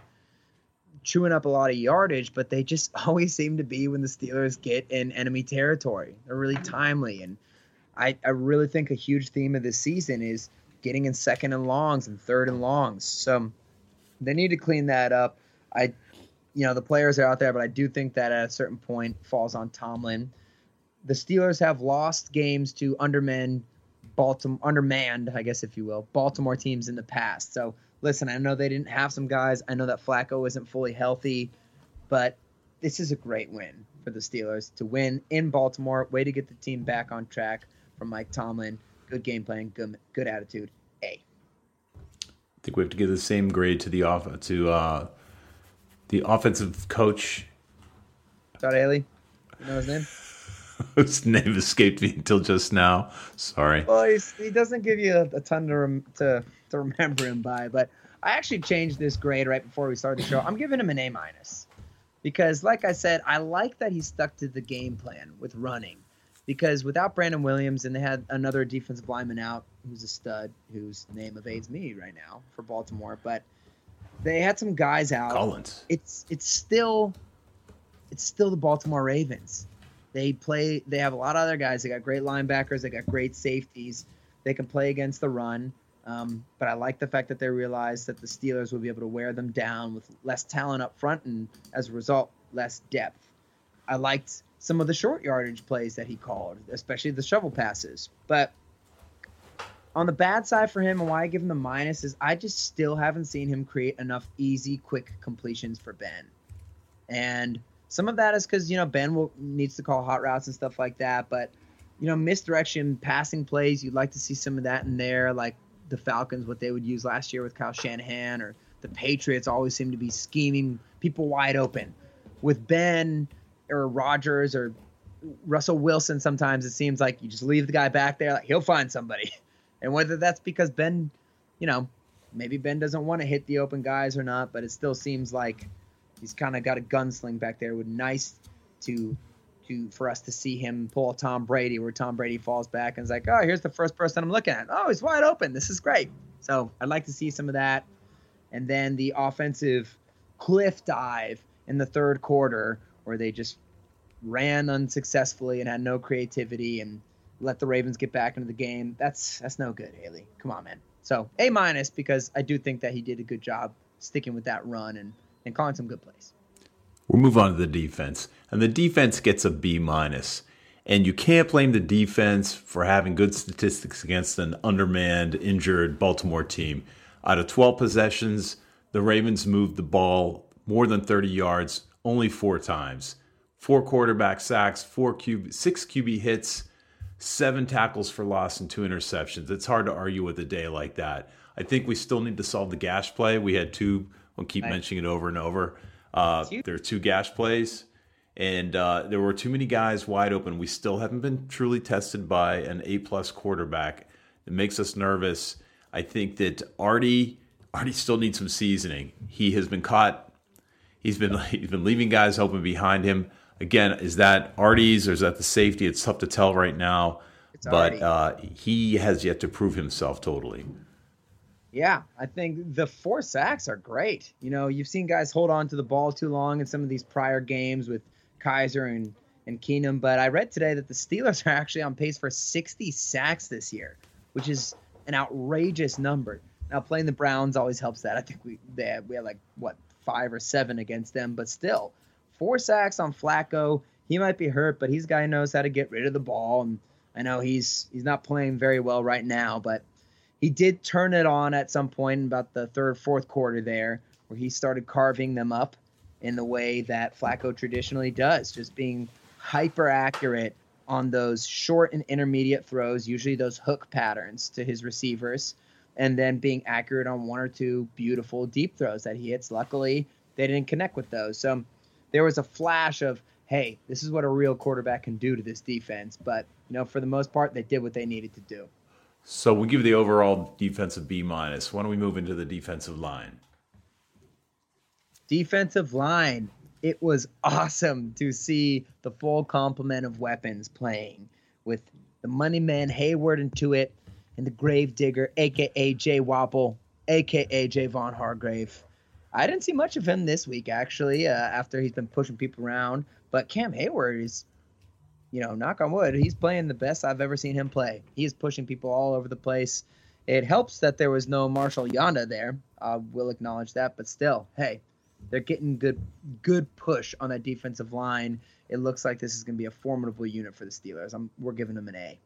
chewing up a lot of yardage, but they just always seem to be when the Steelers get in enemy territory. They're really timely, and I I really think a huge theme of this season is getting in second and longs and third and longs. So they need to clean that up. I you know the players are out there, but I do think that at a certain point falls on Tomlin. The Steelers have lost games to undermanned Baltimore, undermanned, I guess if you will, Baltimore teams in the past. So listen, I know they didn't have some guys. I know that Flacco isn't fully healthy, but this is a great win for the Steelers to win in Baltimore. Way to get the team back on track from Mike Tomlin. Good game plan, good good attitude. A. I think we have to give the same grade to the off to uh, the offensive coach Todd Haley, you know his name? whose name escaped me until just now. Sorry. Well, he's, he doesn't give you a, a ton to, rem, to to remember him by, but I actually changed this grade right before we started the show. I'm giving him an A minus because, like I said, I like that he stuck to the game plan with running. Because without Brandon Williams, and they had another defensive lineman out who's a stud, whose name evades me right now for Baltimore, but they had some guys out Collins. it's it's still it's still the Baltimore Ravens. They play they have a lot of other guys. They got great linebackers, they got great safeties. They can play against the run. Um, but I like the fact that they realized that the Steelers will be able to wear them down with less talent up front and as a result, less depth. I liked some of the short yardage plays that he called, especially the shovel passes. But on the bad side for him and why I give him the minus is I just still haven't seen him create enough easy, quick completions for Ben. And some of that is because, you know, Ben will, needs to call hot routes and stuff like that. But, you know, misdirection passing plays, you'd like to see some of that in there, like the Falcons, what they would use last year with Kyle Shanahan, or the Patriots always seem to be scheming people wide open. With Ben or Rodgers or Russell Wilson, sometimes it seems like you just leave the guy back there, like he'll find somebody. And whether that's because Ben, you know, maybe Ben doesn't want to hit the open guys or not, but it still seems like he's kind of got a gunsling back there. It would nice to to for us to see him pull Tom Brady where Tom Brady falls back and is like, oh, here's the first person I'm looking at. Oh, he's wide open. This is great. So I'd like to see some of that. And then the offensive cliff dive in the third quarter where they just ran unsuccessfully and had no creativity and let the Ravens get back into the game. That's that's no good, Haley. Come on, man. So A minus because I do think that he did a good job sticking with that run and, and calling some good plays. We'll move on to the defense. And the defense gets a B minus. And you can't blame the defense for having good statistics against an undermanned, injured Baltimore team. Out of 12 possessions, the Ravens moved the ball more than 30 yards only four times. Four quarterback sacks, four QB, six QB hits, seven tackles for loss, and two interceptions. It's hard to argue with a day like that. I think we still need to solve the gash play. We had two. We'll keep Right. mentioning it over and over. Uh, there are two gash plays, And uh, there were too many guys wide open. We still haven't been truly tested by an A plus quarterback. It makes us nervous. I think that Artie Artie still needs some seasoning. He has been caught. He's been he's been leaving guys open behind him. Again, is that Artie's or is that the safety? It's tough to tell right now. It's but uh, he has yet to prove himself totally. Yeah, I think the four sacks are great. You know, you've seen guys hold on to the ball too long in some of these prior games with Kizer and and Keenum, but I read today that the Steelers are actually on pace for 60 sacks this year, which is an outrageous number. Now playing the Browns always helps that. I think we they had, we had like what five or seven against them, but still four sacks on Flacco. He might be hurt, but he's guy knows how to get rid of the ball. And I know he's he's not playing very well right now, but he did turn it on at some point in about the third, fourth quarter there, where he started carving them up in the way that Flacco traditionally does, just being hyper accurate on those short and intermediate throws, usually those hook patterns to his receivers, and then being accurate on one or two beautiful deep throws that he hits. Luckily, they didn't connect with those. So there was a flash of, hey, this is what a real quarterback can do to this defense. But, you know, for the most part, they did what they needed to do. So we'll give the overall defensive B minus. Why don't we move into the defensive line? defensive line it was awesome to see the full complement of weapons playing with the money man Heyward into it and the grave digger aka jay wapple aka javon hargrave i didn't see much of him this week actually uh, after he's been pushing people around but cam Heyward is you know knock on wood he's playing the best i've ever seen him play He is pushing people all over the place it helps that there was no Marshal Yanda there i will acknowledge that but still hey they're getting good good push on that defensive line. It looks like this is going to be a formidable unit for the Steelers. I'm, we're giving them an A.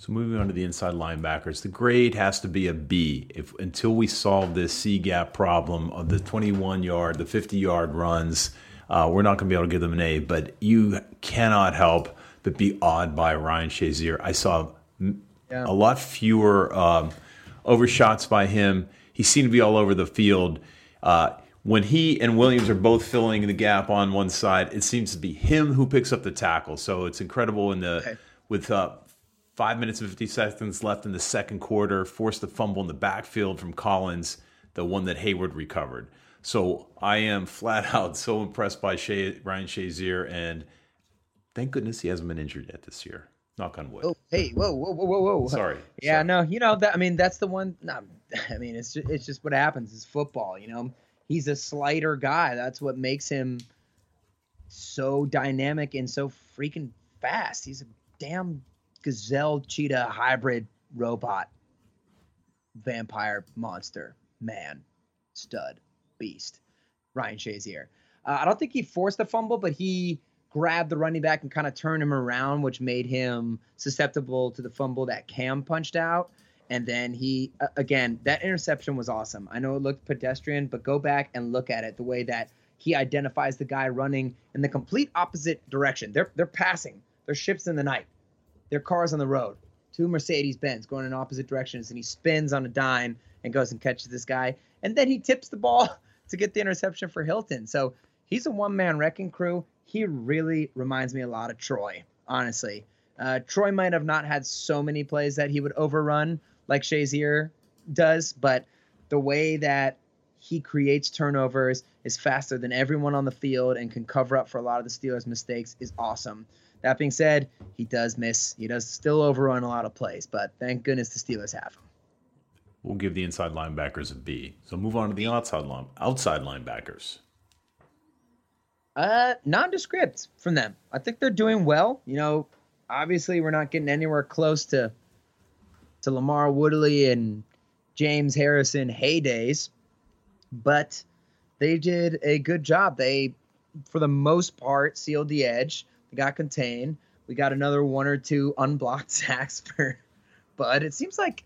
So moving on to the inside linebackers, the grade has to be a B. If until we solve this C gap problem of the 21 yard, the 50 yard runs, uh, we're not going to be able to give them an A. But you cannot help but be awed by Ryan Shazier. I saw Yeah. a lot fewer um, overshots by him. He seemed to be all over the field. Uh, when he and Williams are both filling the gap on one side, it seems to be him who picks up the tackle. So it's incredible in the Okay. with uh, five minutes and 50 seconds left in the second quarter, forced a fumble in the backfield from Collins, the one that Heyward recovered. So I am flat out so impressed by Shay, Ryan Shazier, and thank goodness he hasn't been injured yet this year. Knock on wood. Oh, hey, whoa, whoa, whoa, whoa, whoa. Sorry. Yeah, Sorry. no, you know that. I mean, that's the one. No, I mean, it's just, it's just what happens. It's football. You know, he's a slider guy. That's what makes him so dynamic and so freaking fast. He's a damn gazelle cheetah hybrid robot, vampire monster man, stud, beast. Ryan Shazier. Uh, I don't think he forced the fumble, but he grabbed the running back and kind of turned him around, which made him susceptible to the fumble that Cam punched out. And then he, uh, again, that interception was awesome. I know it looked pedestrian, but go back and look at it the way that he identifies the guy running in the complete opposite direction. They're they're passing. They're ships in the night. They're cars on the road. Two Mercedes Benz going in opposite directions, and he spins on a dime and goes and catches this guy. And then he tips the ball to get the interception for Hilton. So he's a one man wrecking crew. He really reminds me a lot of Troy, honestly. Uh, Troy might have not had so many plays that he would overrun like Shazier does, but the way that he creates turnovers, is faster than everyone on the field, and can cover up for a lot of the Steelers' mistakes is awesome. That being said, he does miss. He does still overrun a lot of plays, but thank goodness the Steelers have him. We'll give the inside linebackers a B. So move on to the outside line, outside linebackers. Uh, nondescript from them. I think they're doing well. You know, obviously we're not getting anywhere close to to LaMarr Woodley and James Harrison heydays, but they did a good job. They, for the most part, sealed the edge. They got contained. We got another one or two unblocked sacks for Bud. It seems like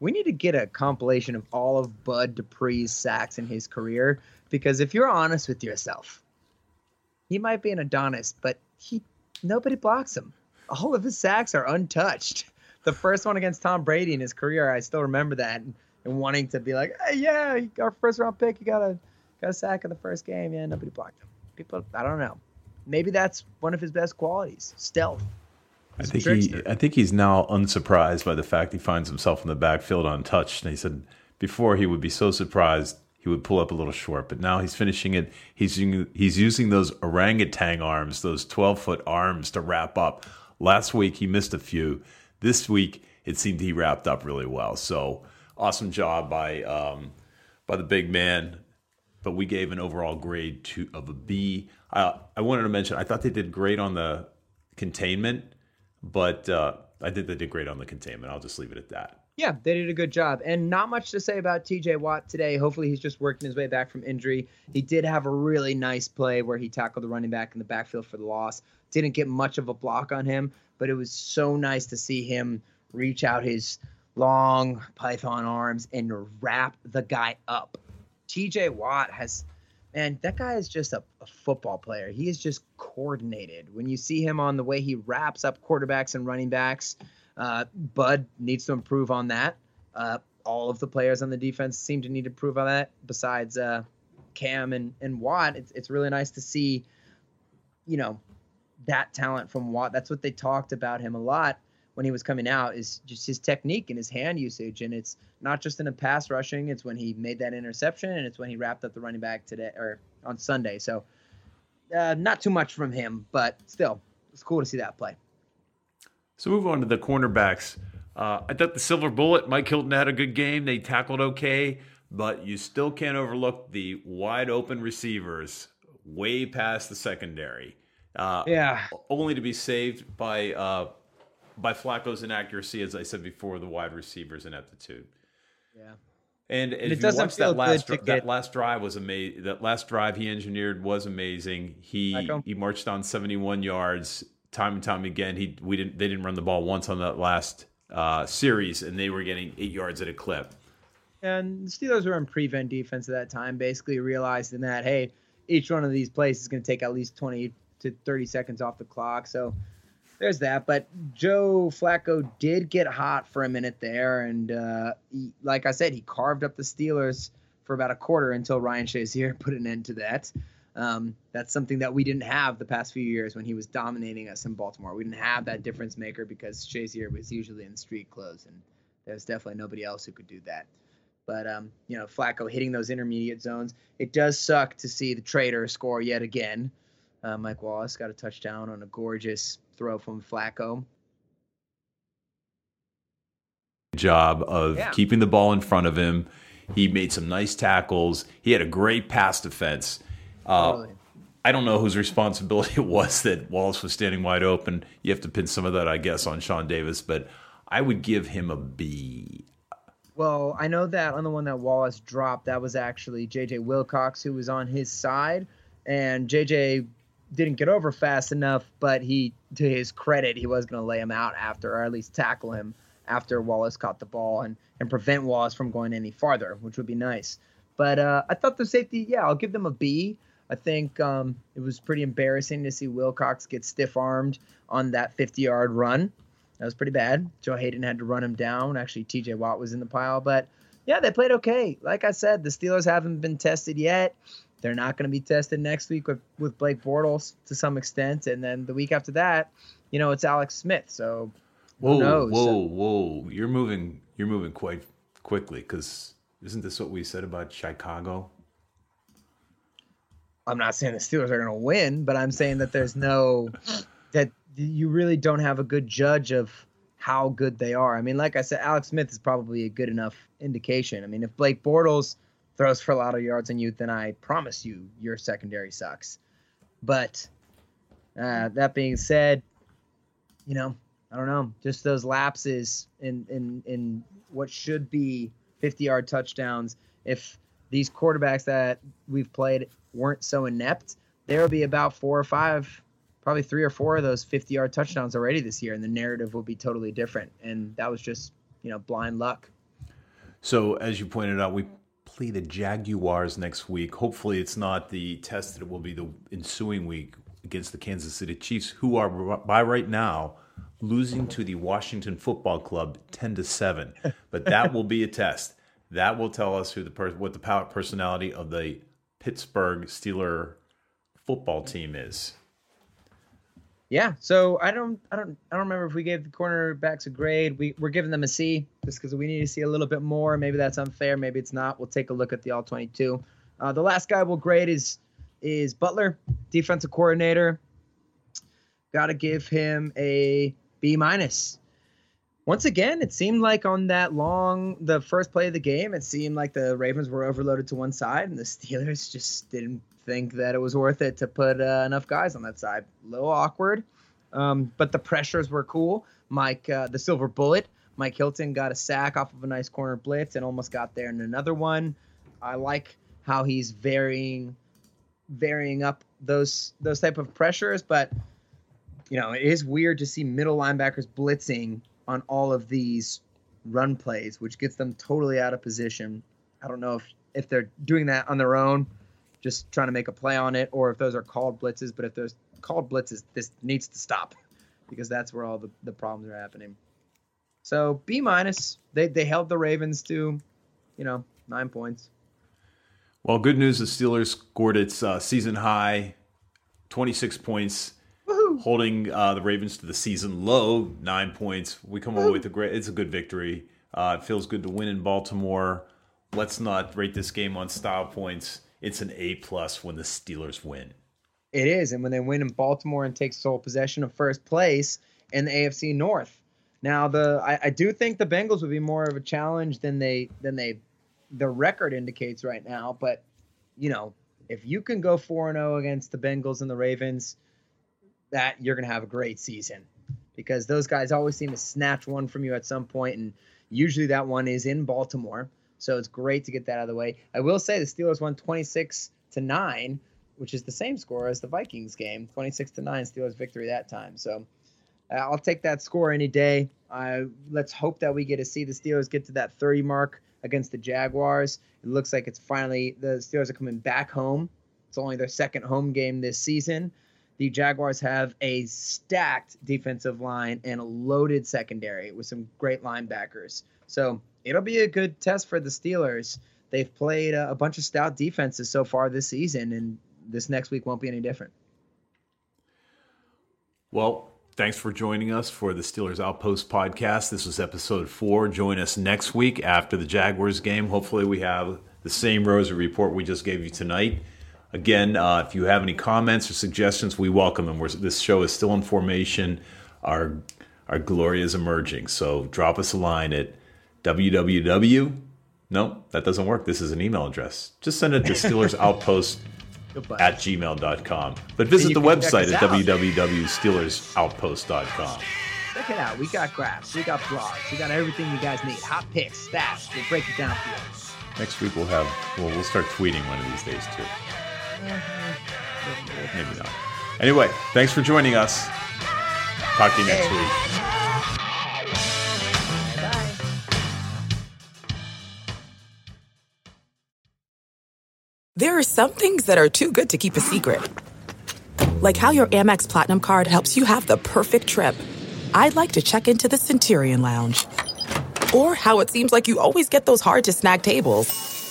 we need to get a compilation of all of Bud Dupree's sacks in his career because if you're honest with yourself, he might be an Adonis, but he nobody blocks him. All of his sacks are untouched. The first one against Tom Brady in his career, I still remember that and, and wanting to be like, hey, yeah, our first round pick, you got a got a sack in the first game. Yeah, nobody blocked him. People, I don't know. Maybe that's one of his best qualities, stealth. I He's think he. I think he's now unsurprised by the fact he finds himself in the backfield untouched. And he said before he would be so surprised he would pull up a little short, but now he's finishing it. He's using, he's using those orangutan arms, those twelve foot arms to wrap up. Last week he missed a few. This week it seemed he wrapped up really well. So awesome job by um, by the big man. But we gave an overall grade to of a B. Uh, I wanted to mention I thought they did great on the containment but uh, I think they did great on the containment. I'll just leave it at that. Yeah, they did a good job. And not much to say about TJ Watt today. Hopefully, he's just working his way back from injury. He did have a really nice play where he tackled the running back in the backfield for the loss. Didn't get much of a block on him, but it was so nice to see him reach out his long python arms and wrap the guy up. TJ Watt has, man, that guy is just a, a football player. He is just coordinated. When you see him on the way he wraps up quarterbacks and running backs, uh, Bud needs to improve on that. Uh, all of the players on the defense seem to need to improve on that. Besides uh, Cam and, and Watt, it's it's really nice to see, you know, that talent from Watt. That's what they talked about him a lot when he was coming out is just his technique and his hand usage. And it's not just in a pass rushing. It's when he made that interception and it's when he wrapped up the running back today or on Sunday. So uh, not too much from him, but still, it's cool to see that play. So move on to the cornerbacks. Uh, I thought the silver bullet, Mike Hilton had a good game. They tackled okay, but you still can't overlook the wide open receivers way past the secondary. Uh, Yeah. only to be saved by uh, by Flacco's inaccuracy, as I said before, the wide receivers ineptitude. Yeah. And, and it doesn't feel that last dri- that last drive was amazing. That last drive he engineered was amazing. He he marched on 71 yards time and time again. He we didn't they didn't run the ball once on that last uh, series, and they were getting eight yards at a clip. And the Steelers were in prevent defense at that time, basically realizing that, hey, each one of these plays is going to take at least 20 to 30 seconds off the clock. So there's that. But Joe Flacco did get hot for a minute there. And uh, he, like I said, he carved up the Steelers for about a quarter until Ryan Shazier put an end to that. Um, that's something that we didn't have the past few years when he was dominating us in Baltimore. We didn't have that difference maker because Shazier was usually in street clothes, and there's definitely nobody else who could do that. But um, you know, Flacco hitting those intermediate zones. It does suck to see the traitor score yet again. Uh, Mike Wallace got a touchdown on a gorgeous throw from Flacco. Job of Yeah. keeping the ball in front of him. He made some nice tackles. He had a great pass defense. Uh, Totally. I don't know whose responsibility it was that Wallace was standing wide open. You have to pin some of that, I guess, on Sean Davis, but I would give him a B. Well, I know that on the one that Wallace dropped, that was actually JJ Wilcox who was on his side, and JJ didn't get over fast enough. But he, to his credit, he was going to lay him out after, or at least tackle him after Wallace caught the ball and and prevent Wallace from going any farther, which would be nice. But uh, I thought the safety, yeah, I'll give them a B. I think um, it was pretty embarrassing to see Wilcox get stiff armed on that 50 yard run. That was pretty bad. Joe Haden had to run him down. Actually, TJ Watt was in the pile, but yeah, they played okay. Like I said, the Steelers haven't been tested yet. They're not going to be tested next week with, with Blake Bortles to some extent, and then the week after that, you know, it's Alex Smith. So Whoa, knows? whoa, whoa! You're moving. You're moving quite quickly because isn't this what we said about Chicago? I'm not saying the Steelers are going to win, but I'm saying that there's no that you really don't have a good judge of how good they are. I mean, like I said, Alex Smith is probably a good enough indication. I mean, if Blake Bortles throws for a lot of yards on you, then I promise you your secondary sucks. But uh, that being said, you know, I don't know, just those lapses in in in what should be 50 yard touchdowns. If these quarterbacks that we've played weren't so inept, there will be about four or five, probably three or four of those 50 yard touchdowns already this year, and the narrative will be totally different. And that was just, you know, blind luck. So, as you pointed out, we play the Jaguars next week. Hopefully, it's not the test that it will be the ensuing week against the Kansas City Chiefs, who are by right now losing to the Washington Football Club ten to seven. But that will be a test. That will tell us who the per- what the power personality of the Pittsburgh Steeler football team is. Yeah, so I don't, I don't, I don't remember if we gave the cornerbacks a grade. We we're giving them a C just because we need to see a little bit more. Maybe that's unfair. Maybe it's not. We'll take a look at the all 22. Uh, the last guy we'll grade is is Butler, defensive coordinator. Got to give him a B minus. Once again, it seemed like on that long, the first play of the game, it seemed like the Ravens were overloaded to one side, and the Steelers just didn't think that it was worth it to put uh, enough guys on that side. A little awkward, um, but the pressures were cool. Mike, uh, the silver bullet, Mike Hilton got a sack off of a nice corner blitz and almost got there in another one. I like how he's varying, varying up those those type of pressures, but you know it is weird to see middle linebackers blitzing on all of these run plays, which gets them totally out of position. I don't know if if they're doing that on their own just trying to make a play on it, or if those are called blitzes. But if those called blitzes, this needs to stop because that's where all the, the problems are happening. So B minus, they they held the Ravens to, you know, nine points. Well, good news: the Steelers scored its uh, season high, twenty-six points, holding uh, the Ravens to the season low, nine points. We come away with a great. It's a good victory. Uh, it feels good to win in Baltimore. Let's not rate this game on style points. It's an A plus when the Steelers win. It is, and when they win in Baltimore and take sole possession of first place in the AFC North. Now, the I, I do think the Bengals would be more of a challenge than they than they the record indicates right now. But you know, if you can go four and zero against the Bengals and the Ravens, that you're gonna have a great season because those guys always seem to snatch one from you at some point, and usually that one is in Baltimore. So it's great to get that out of the way. I will say the Steelers won 26 to 9, which is the same score as the Vikings game. 26 to 9 Steelers victory that time. So uh, I'll take that score any day. Uh, let's hope that we get to see the Steelers get to that 30 mark against the Jaguars. It looks like it's finally the Steelers are coming back home. It's only their second home game this season. The Jaguars have a stacked defensive line and a loaded secondary with some great linebackers. So it'll be a good test for the Steelers. They've played a, bunch of stout defenses so far this season, and this next week won't be any different. Well, thanks for joining us for the Steelers Outpost podcast. This was episode four. Join us next week after the Jaguars game. Hopefully, we have the same rosy report we just gave you tonight. Again, uh, if you have any comments or suggestions, we welcome them. We're, this show is still in formation. Our our glory is emerging. So drop us a line at www. No, that doesn't work. This is an email address. Just send it to Steelers Outpost Goodbye. at gmail.com. But visit the website at out. www.steelersoutpost.com. Check it out. We got graphs. We got blogs. We got everything you guys need. Hot picks, stats. We'll break it down for you. Next week we'll have well we'll start tweeting one of these days too. Mm-hmm. Maybe not. Anyway, thanks for joining us. Talk to you next Hey. week. There are some things that are too good to keep a secret. Like how your Amex Platinum card helps you have the perfect trip. I'd like to check into the Centurion Lounge. Or how it seems like you always get those hard to snag tables.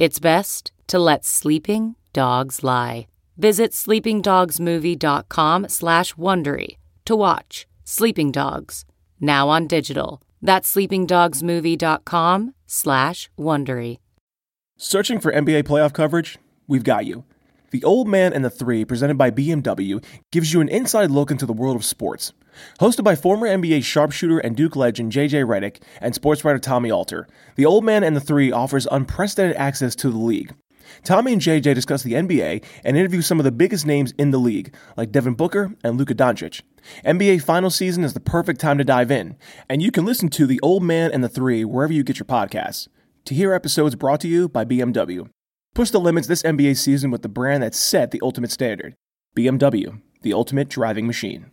It's best to let sleeping dogs lie. Visit sleepingdogsmovie.com slash Wondery to watch Sleeping Dogs, now on digital. That's sleepingdogsmovie.com slash Wondery. Searching for NBA playoff coverage? We've got you. The Old Man and the Three, presented by BMW, gives you an inside look into the world of sports. Hosted by former NBA sharpshooter and Duke legend JJ Redick and sports writer Tommy Alter, The Old Man and the Three offers unprecedented access to the league. Tommy and JJ discuss the NBA and interview some of the biggest names in the league, like Devin Booker and Luka Doncic. NBA final season is the perfect time to dive in, and you can listen to The Old Man and the Three wherever you get your podcasts. To hear episodes brought to you by BMW. Push the limits this NBA season with the brand that set the ultimate standard BMW, the ultimate driving machine.